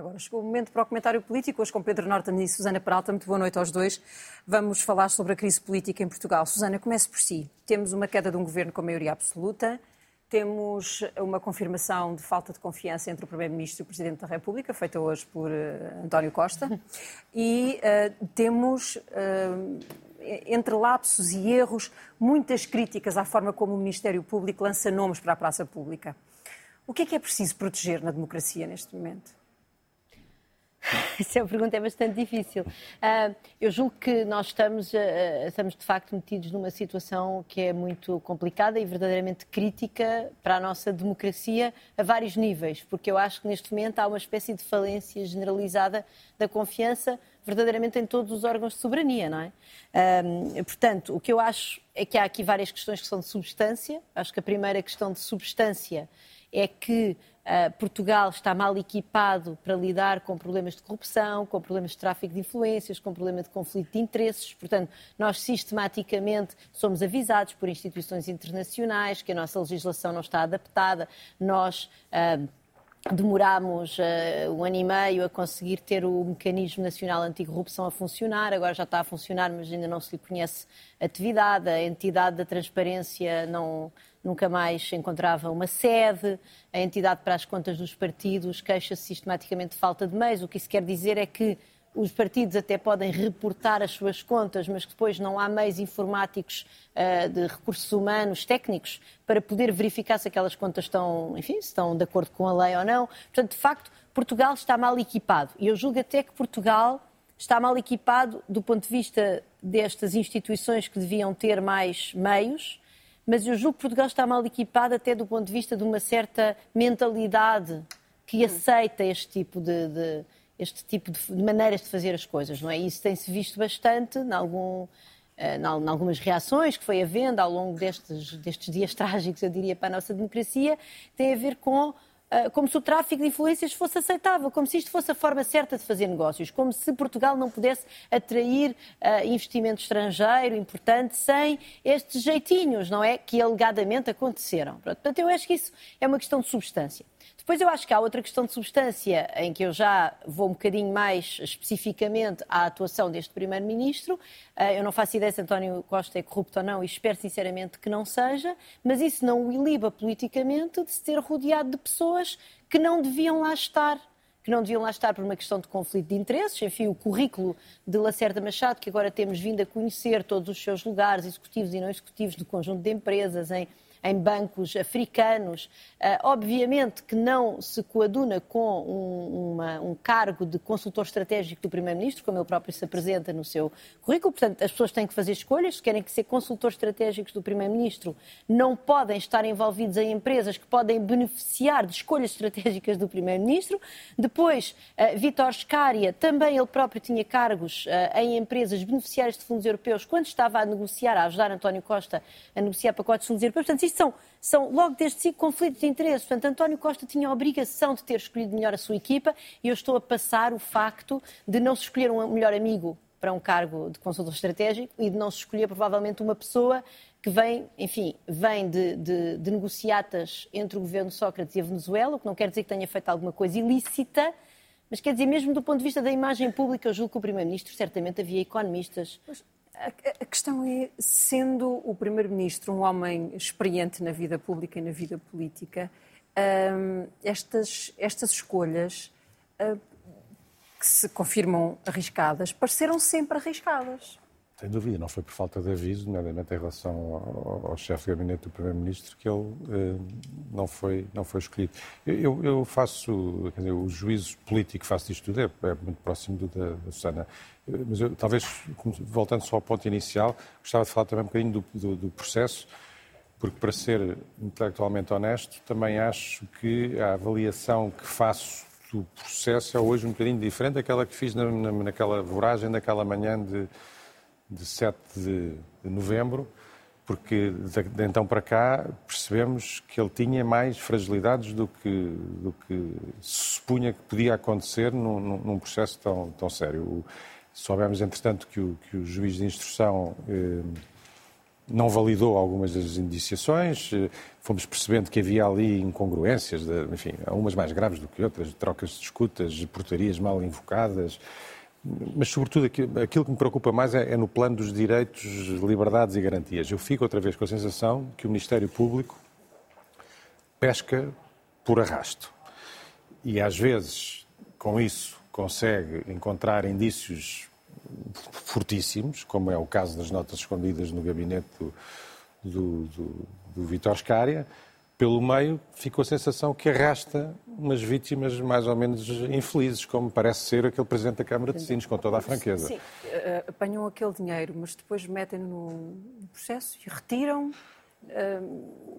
Agora chegou o momento para o comentário político, hoje com Pedro Norton e Susana Peralta. Muito boa noite aos dois. Vamos falar sobre a crise política em Portugal. Susana, comece por si. Temos uma queda de um governo com maioria absoluta, temos uma confirmação de falta de confiança entre o Primeiro-Ministro e o Presidente da República, feita hoje por uh, António Costa, e uh, temos, uh, entre lapsos e erros, muitas críticas à forma como o Ministério Público lança nomes para a praça pública. O que é que é preciso proteger na democracia neste momento? Essa é pergunta é bastante difícil. Uh, eu julgo que nós estamos, uh, estamos de facto metidos numa situação que é muito complicada e verdadeiramente crítica para a nossa democracia a vários níveis, porque eu acho que neste momento há uma espécie de falência generalizada da confiança verdadeiramente em todos os órgãos de soberania, não é? Portanto, o que eu acho é que há aqui várias questões que são de substância. Acho que a primeira questão de substância é que Portugal está mal equipado para lidar com problemas de corrupção, com problemas de tráfico de influências, com problema de conflito de interesses. Portanto, nós sistematicamente somos avisados por instituições internacionais que a nossa legislação não está adaptada. Nós. Uh, Demorámos uh, um ano e meio a conseguir ter o mecanismo nacional anticorrupção a funcionar, agora já está a funcionar, mas ainda não se lhe conhece atividade, a entidade da transparência não, nunca mais encontrava uma sede, a entidade para as contas dos partidos queixa-se sistematicamente de falta de meios, o que isso quer dizer é que os partidos até podem reportar as suas contas, mas que depois não há meios informáticos uh, de recursos humanos, técnicos, para poder verificar se aquelas contas estão, enfim, estão de acordo com a lei ou não. Portanto, de facto, Portugal está mal equipado. E eu julgo até que Portugal está mal equipado do ponto de vista destas instituições que deviam ter mais meios, mas eu julgo que Portugal está mal equipado até do ponto de vista de uma certa mentalidade que aceita este tipo de, de este tipo de, de maneiras de fazer as coisas, não é? Isso tem-se visto bastante em algum, eh, em algumas reações que foi havendo ao longo destes, destes dias trágicos, eu diria, para a nossa democracia, tem a ver com eh, como se o tráfico de influências fosse aceitável, como se isto fosse a forma certa de fazer negócios, como se Portugal não pudesse atrair uh, investimento estrangeiro importante sem estes jeitinhos, não é? Que alegadamente aconteceram. Portanto, eu acho que isso é uma questão de substância. Depois eu acho que há outra questão de substância em que eu já vou um bocadinho mais especificamente à atuação deste Primeiro-Ministro. Eh, eu não faço ideia se António Costa é corrupto ou não e espero sinceramente que não seja, mas isso não o iliba politicamente de se ter rodeado de pessoas que não deviam lá estar que não deviam lá estar por uma questão de conflito de interesses. Enfim, o currículo de Lacerda Machado, que agora temos vindo a conhecer todos os seus lugares executivos e não executivos do conjunto de empresas em em bancos africanos. Uh, obviamente que não se coaduna com um, uma, um cargo de consultor estratégico do Primeiro-Ministro, como ele próprio se apresenta no seu currículo. Portanto, as pessoas têm que fazer escolhas. Se querem ser consultores estratégicos do Primeiro-Ministro, não podem estar envolvidos em empresas que podem beneficiar de escolhas estratégicas do Primeiro-Ministro. Depois, uh, Vítor Scária, também ele próprio tinha cargos uh, em empresas beneficiárias de fundos europeus quando estava a negociar, a ajudar António Costa a negociar pacotes de fundos europeus. Portanto, isto são, são logo desde si conflitos de interesses. Portanto, António Costa tinha a obrigação de ter escolhido melhor a sua equipa e eu estou a passar o facto de não se escolher um melhor amigo para um cargo de consultor estratégico e de não se escolher provavelmente uma pessoa que vem, enfim, vem de, de, de negociatas entre o governo Sócrates e a Venezuela, o que não quer dizer que tenha feito alguma coisa ilícita, mas quer dizer, mesmo do ponto de vista da imagem pública, eu julgo que o Primeiro-Ministro certamente havia economistas. Mas a questão é, sendo o Primeiro-Ministro um homem experiente na vida pública e na vida política, hum, estas, estas escolhas hum, que se confirmam arriscadas pareceram sempre arriscadas. Sem dúvida, não foi por falta de aviso, nomeadamente em relação ao, ao chefe de gabinete do Primeiro-Ministro, que ele eh, não, foi, não foi escolhido. Eu, eu faço, dizer, o juízo político que faço disto tudo é, é muito próximo do da, da Susana. Mas eu, talvez, voltando só ao ponto inicial, gostava de falar também um bocadinho do, do, do processo, porque para ser intelectualmente honesto, também acho que a avaliação que faço do processo é hoje um bocadinho diferente daquela que fiz na, na, naquela voragem daquela manhã de de 7 de novembro, porque de, então para cá percebemos que ele tinha mais fragilidades do que, do que se supunha que podia acontecer num, num processo tão, tão sério. Soubemos, entretanto, que o, que o juiz de instrução eh, não validou algumas das indiciações, fomos percebendo que havia ali incongruências, de, enfim, umas mais graves do que outras, trocas de escutas, portarias mal invocadas, mas, sobretudo, aquilo que me preocupa mais é, é, no plano dos direitos, liberdades e garantias. Eu fico outra vez com a sensação que o Ministério Público pesca por arrasto. E, às vezes, com isso, consegue encontrar indícios fortíssimos, como é o caso das notas escondidas no gabinete do, do, do, do Vitor Scária, pelo meio ficou a sensação que arrasta umas vítimas mais ou menos infelizes, como parece ser aquele Presidente da Câmara de Sines, com toda a franqueza. Sim, eh, apanham aquele dinheiro, mas depois metem no processo e retiram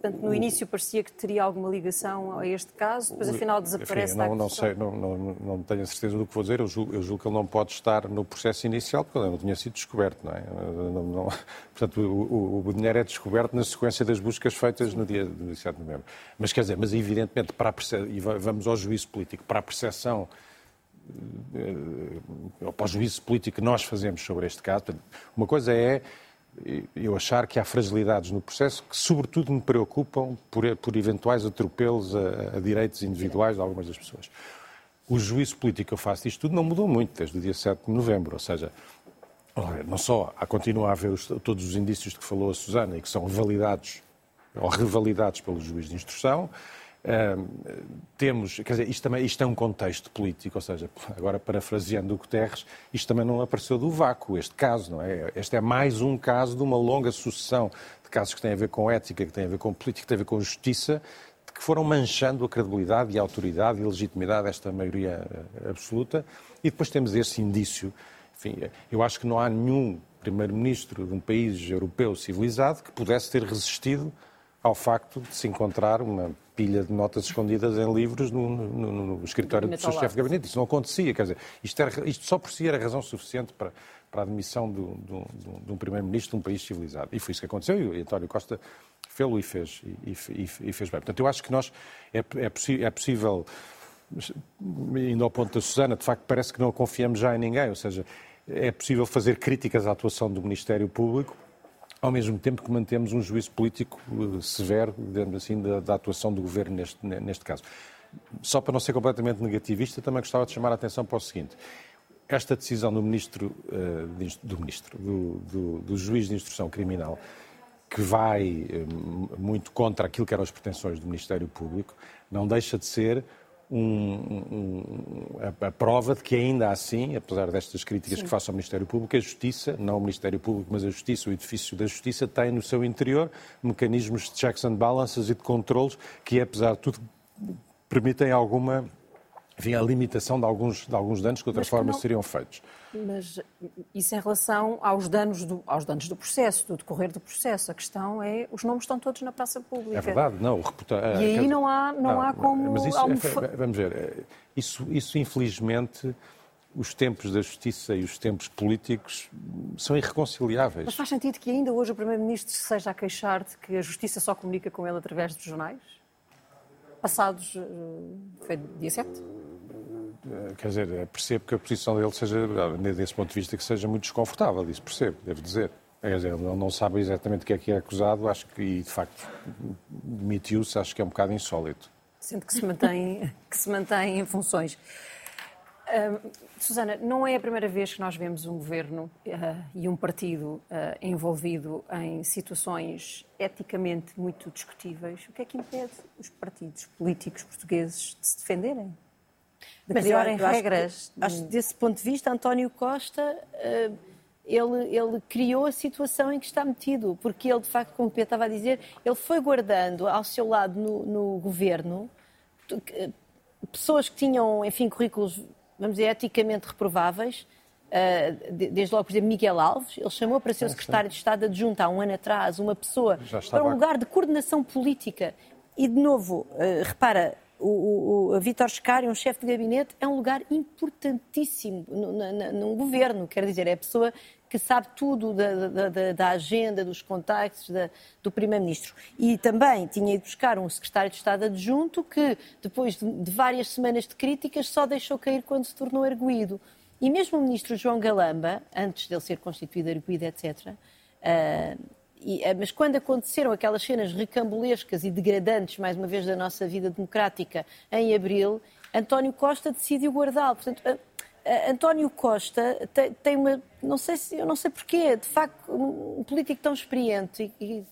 Portanto, no início parecia que teria alguma ligação a este caso, depois afinal desaparece Enfim, não, não sei, não, não, não, tenho a certeza do que vou dizer. Eu julgo, eu julgo, que ele não pode estar no processo inicial porque ele não tinha sido descoberto, não é? Não, portanto, o, o, o, dinheiro é descoberto na sequência das buscas feitas no dia 17 de novembro. Mas quer dizer, mas evidentemente para a e vamos ao juízo político, para a percepção eh, para o juízo político que nós fazemos sobre este caso, uma coisa é eu achar que há fragilidades no processo que, sobretudo, me preocupam por, por eventuais atropelos a, a, direitos individuais de algumas das pessoas. O juízo político que eu faço disto tudo não mudou muito desde o dia 7 de novembro, ou seja, não só continua a haver os, todos os indícios de que falou a Susana e que são validados ou revalidados pelo juiz de instrução, temos, quer dizer, isto, também, isto é um contexto político, ou seja, agora parafraseando o Guterres, isto também não apareceu do vácuo, este caso, não é? Este é mais um caso de uma longa sucessão de casos que têm a ver com ética, que têm a ver com política, que têm a ver com justiça, que foram manchando a credibilidade e a autoridade e a legitimidade desta maioria eh, absoluta. E depois temos esse indício. Enfim, eu acho que não há nenhum primeiro-ministro de um país europeu civilizado que pudesse ter resistido ao facto de se encontrar uma pilha de notas escondidas em livros no, no, no escritório do seu chefe de gabinete. Isso não acontecia. Quer dizer, isto, era, isto, só por si era razão suficiente para, para a admissão de, de, de um primeiro-ministro de um país civilizado. E foi isso que aconteceu e António Costa fê-lo e fez, e, e, e, fez bem. Portanto, eu acho que nós é, é, é possível, indo ao ponto da Susana, de facto parece que não confiamos já em ninguém, ou seja, é possível fazer críticas à atuação do Ministério Público ao mesmo tempo que mantemos um juízo político eh, severo, digamos assim, da, da atuação do governo neste, neste caso. Só para não ser completamente negativista, também gostava de chamar a atenção para o seguinte. Esta decisão do ministro, eh, do, ministro do, do, do juiz de instrução criminal, que vai eh, muito contra aquilo que eram as pretensões do Ministério Público, não deixa de ser um, um, a, a, prova de que ainda assim, apesar destas críticas Sim. que faço ao Ministério Público, a Justiça, não o Ministério Público, mas a Justiça, o edifício da Justiça, tem no seu interior mecanismos de checks and balances e de controles que, apesar de tudo, permitem alguma enfim, a limitação de alguns, de alguns danos que de outra mas forma não... seriam feitos. Mas isso em relação aos danos, do, aos danos do processo, do decorrer do processo. A questão é, os nomes estão todos na praça pública. É verdade, não. Reputa... E aí não há, não, não há como... Mas isso, é, vamos ver, é, isso, isso infelizmente os tempos da justiça e os tempos políticos são irreconciliáveis. Mas faz sentido que ainda hoje o Primeiro-Ministro seja a queixar de que a justiça só comunica com ele através dos jornais? Passados. Eh, foi dia 7? Eh, quer dizer, eh, percebo que a posição dele seja, desse ponto de vista, que seja muito desconfortável, isso percebo, devo dizer. Quer dizer, ele não sabe exatamente o que é que é acusado, acho que, e de facto, demitiu-se, acho que é um bocado insólito. Sendo que se mantém, que se mantém em funções. Uh, Susana, não é a primeira vez que nós vemos um governo uh, e um partido uh, envolvido em situações eticamente muito discutíveis. O que é que impede os partidos políticos portugueses de se defenderem? de Mas criarem eu, eu regras. Acho, acho desse ponto de vista, António Costa, uh, ele, ele criou a situação em que está metido, porque ele, de facto, como o Pedro estava a dizer, ele foi guardando ao seu lado no, no governo pessoas que tinham, enfim, currículos, vamos dizer, eticamente reprováveis, Uh, desde logo, por exemplo, Miguel Alves, ele chamou para ser o secretário de Estado adjunto há um ano atrás, uma pessoa para um lugar de coordenação política. E, de novo, uh, repara, o, o, o Vítor Scari, um chefe de gabinete, é um lugar importantíssimo num governo. Quer dizer, é a pessoa que sabe tudo da, da, da agenda, dos contactos da, do Primeiro-Ministro. E também tinha ido buscar um secretário de Estado adjunto que, depois de, de, várias semanas de críticas, só deixou cair quando se tornou erguido. E mesmo o Ministro João Galamba, antes dele ser constituído erguido, etc., uh, e, eh, mas quando aconteceram aquelas cenas recambulescas e degradantes, mais uma vez, da nossa vida democrática, em abril, António Costa decidiu guardá-lo. Portanto, António Costa tem, tem, uma. Não sei se. Eu não sei porquê. De facto, um político tão experiente e,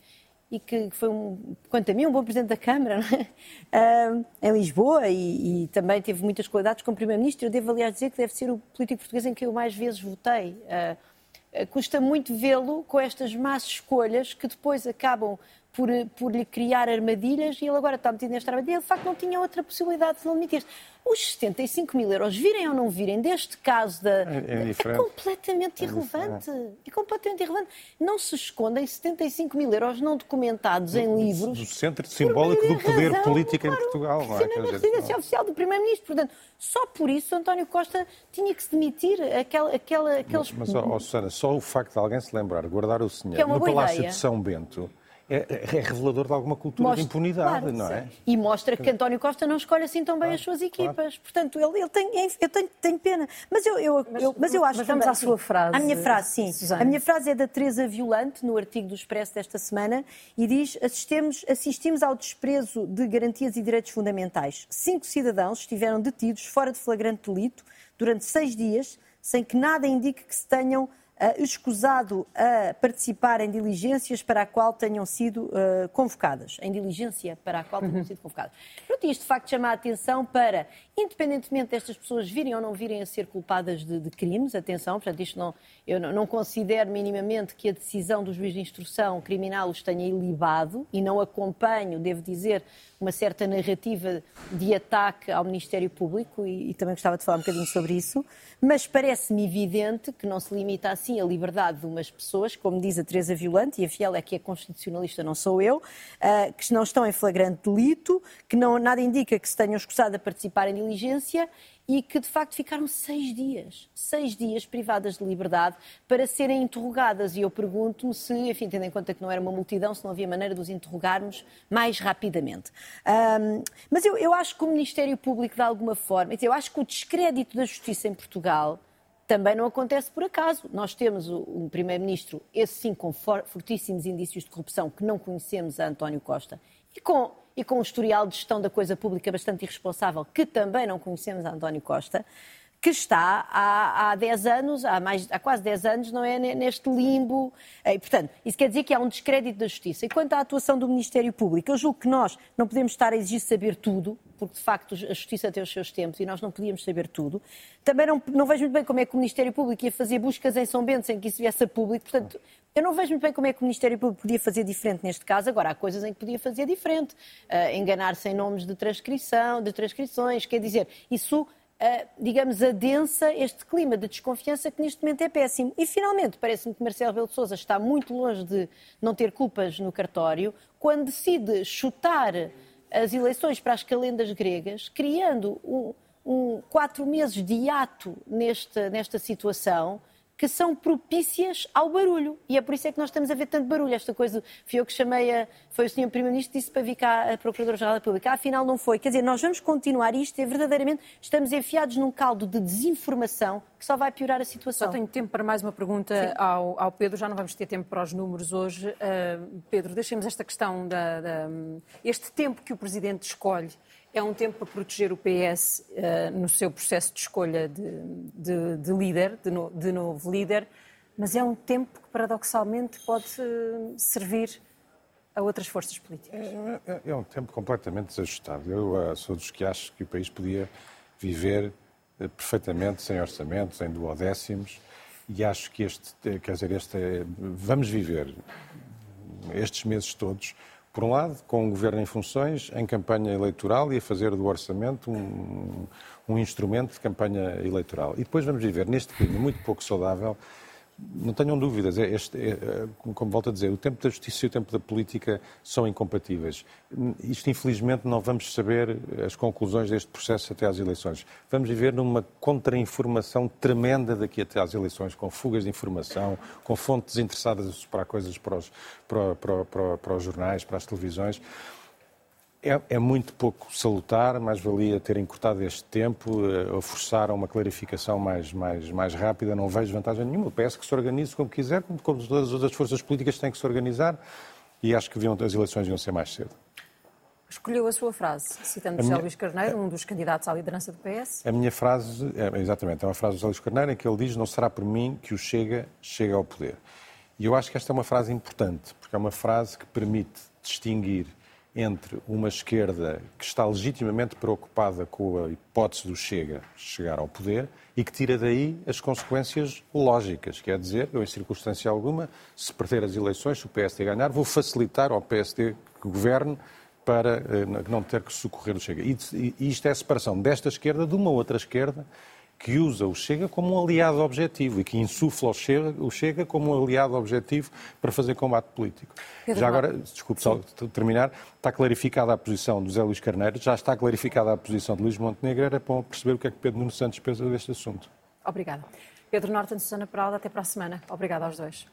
e que foi, um, quanto a mim, um bom presidente da Câmara é? uh, em Lisboa e, e, também teve muitas qualidades como primeiro-ministro. Eu devo, aliás, dizer que deve ser o político português em que eu mais vezes votei. Uh, custa muito vê-lo com estas más escolhas que depois acabam por, por lhe criar armadilhas e ele agora está metido nesta armadilha. De facto, não tinha outra possibilidade de não admitir. Os 75 mil euros, virem ou não virem, deste caso da, é, é, é completamente é irrelevante. É completamente irrelevante. Não se escondem 75 mil euros não documentados em livros. Do centro simbólico do poder razão, político claro, em Portugal. Não é? na residência oficial do Primeiro-Ministro. Portanto, só por isso António Costa tinha que se demitir. Aquela, aquela, aqueles... Mas, mas oh, Susana, só o facto de alguém se lembrar, guardar o senhor é no Palácio ideia. de São Bento é, é, revelador de alguma cultura mostra, de impunidade, claro, não é? E mostra que António Costa não escolhe assim tão bem claro, as suas equipas. Claro. Portanto, ele, ele tem, eu tenho, tenho, pena. Mas eu, eu, mas, eu, mas eu acho mas vamos à sua frase. A minha frase, sim. A minha frase é da Teresa Violante, no artigo do Expresso desta semana, e diz: assistimos, assistimos ao desprezo de garantias e direitos fundamentais. Cinco cidadãos estiveram detidos fora de flagrante delito durante seis dias, sem que nada indique que se tenham uh, escusado a participar em diligências para a qual tenham sido uh, convocadas. Em diligência para a qual tenham uhum. sido convocadas. Pronto, isto de facto chama a atenção para, independentemente destas pessoas virem ou não virem a ser culpadas de, de crimes, atenção, portanto, isto não, eu não, não, considero minimamente que a decisão do juiz de instrução criminal os tenha ilibado e não acompanho, devo dizer, uma certa narrativa de ataque ao Ministério Público e, e também gostava de falar um bocadinho sobre isso, mas parece-me evidente que não se limita assim a liberdade de umas pessoas, como diz a Teresa Violante, e a Fiel é que é constitucionalista, não sou eu, uh, que não estão em flagrante delito, que não, nada indica que se tenham escusado a participar em diligência e que de facto ficaram seis dias, seis dias privadas de liberdade para serem interrogadas. E eu pergunto-me se, enfim, tendo em conta que não era uma multidão, se não havia maneira de os interrogarmos mais rapidamente. Um, mas eu, eu acho que o Ministério Público, de alguma forma, eu acho que o descrédito da justiça em Portugal também não acontece por acaso. Nós temos um Primeiro-Ministro, esse sim, com fortíssimos indícios de corrupção, que não conhecemos a António Costa, e com e com um historial de gestão da coisa pública bastante irresponsável, que também não conhecemos a António Costa, que está há, há 10 anos, há, mais, há quase 10 anos, não é, neste limbo. E, portanto, isso quer dizer que há um descrédito da justiça. E quanto à atuação do Ministério Público, eu julgo que nós não podemos estar a exigir saber tudo, porque de facto a justiça tem os seus tempos e nós não podíamos saber tudo. Também não, não vejo muito bem como é que o Ministério Público ia fazer buscas em São Bento sem que isso viesse a público. Portanto, eu não vejo muito bem como é que o Ministério Público podia fazer diferente neste caso. Agora, há coisas em que podia fazer diferente. Uh, Enganar-se em nomes de transcrição, de transcrições, quer dizer, isso Uh, digamos, adensa este clima de desconfiança que neste momento é péssimo. E, finalmente, parece-me que Marcelo Rebelo de Sousa está muito longe de não ter culpas no cartório quando decide chutar as eleições para as calendas gregas, criando um, um quatro meses de ato nesta, nesta situação que são propícias ao barulho. E é por isso é que nós estamos a ver tanto barulho. Esta coisa, fui eu que chamei, a, foi o Sr. Primeiro-Ministro que disse para vir cá a Procuradora-Geral da República. Afinal, não foi. Quer dizer, nós vamos continuar isto e verdadeiramente estamos enfiados num caldo de desinformação que só vai piorar a situação. Só tenho tempo para mais uma pergunta ao, ao, Pedro. Já não vamos ter tempo para os números hoje. Uh, Pedro, deixemos esta questão da, da, este tempo que o Presidente escolhe é um tempo para proteger o PS uh, eh, no seu processo de escolha de, de, de líder, de, no, de, novo líder, mas é um tempo que, paradoxalmente, pode uh, servir a outras forças políticas. É, é, é um tempo completamente desajustado. Eu uh, sou dos que acho que o país podia viver perfeitamente sem orçamentos, em duodécimos, e acho que este, quer dizer, este, vamos viver estes meses todos por um lado, com o governo em funções, em campanha eleitoral e a fazer do orçamento um, um instrumento de campanha eleitoral. E depois vamos viver neste clima muito pouco saudável não tenham dúvidas, é este, é, é, como volto a dizer, o tempo da justiça e o tempo da política são incompatíveis. Isto, infelizmente, não vamos saber as conclusões deste processo até às eleições. Vamos viver numa contra-informação tremenda daqui até às eleições, com fugas de informação, com fontes interessadas a superar coisas para os, para, para, para, para os jornais, para as televisões é, é, muito pouco salutar, mais valia terem cortado este tempo, uh, forçar a uma clarificação mais, mais, mais rápida, não vejo vantagem nenhuma. O PS que se organize como quiser, como, como todas as outras forças políticas têm que se organizar, e acho que deviam, as eleições deviam ser mais cedo. Escolheu a sua frase, citando José minha... Luís Carneiro, um dos candidatos à liderança do PS. A minha frase, é, exatamente, é uma frase do José Luís Carneiro em que ele diz não será por mim que o Chega chega ao poder. E eu acho que esta é uma frase importante, porque é uma frase que permite distinguir entre uma esquerda que está legitimamente preocupada com a hipótese do Chega chegar ao poder e que tira daí as consequências lógicas, quer dizer, eu em circunstância alguma, se perder as eleições, se o PSD ganhar, vou facilitar ao PSD que governe para eh, não ter que socorrer o Chega. E isto é a separação desta esquerda de uma outra esquerda que usa o Chega como um aliado objetivo e que insufla o Chega, o Chega como um aliado objetivo para fazer combate político. Pedro já agora, desculpe só terminar, está clarificada a posição do Zé Luís Carneiro, já está clarificada a posição de Luís Montenegro, era para perceber o que é que Pedro Nuno Santos pensa deste assunto. Obrigada. Pedro Norton, Susana Peralta, até para a semana. Obrigada aos dois.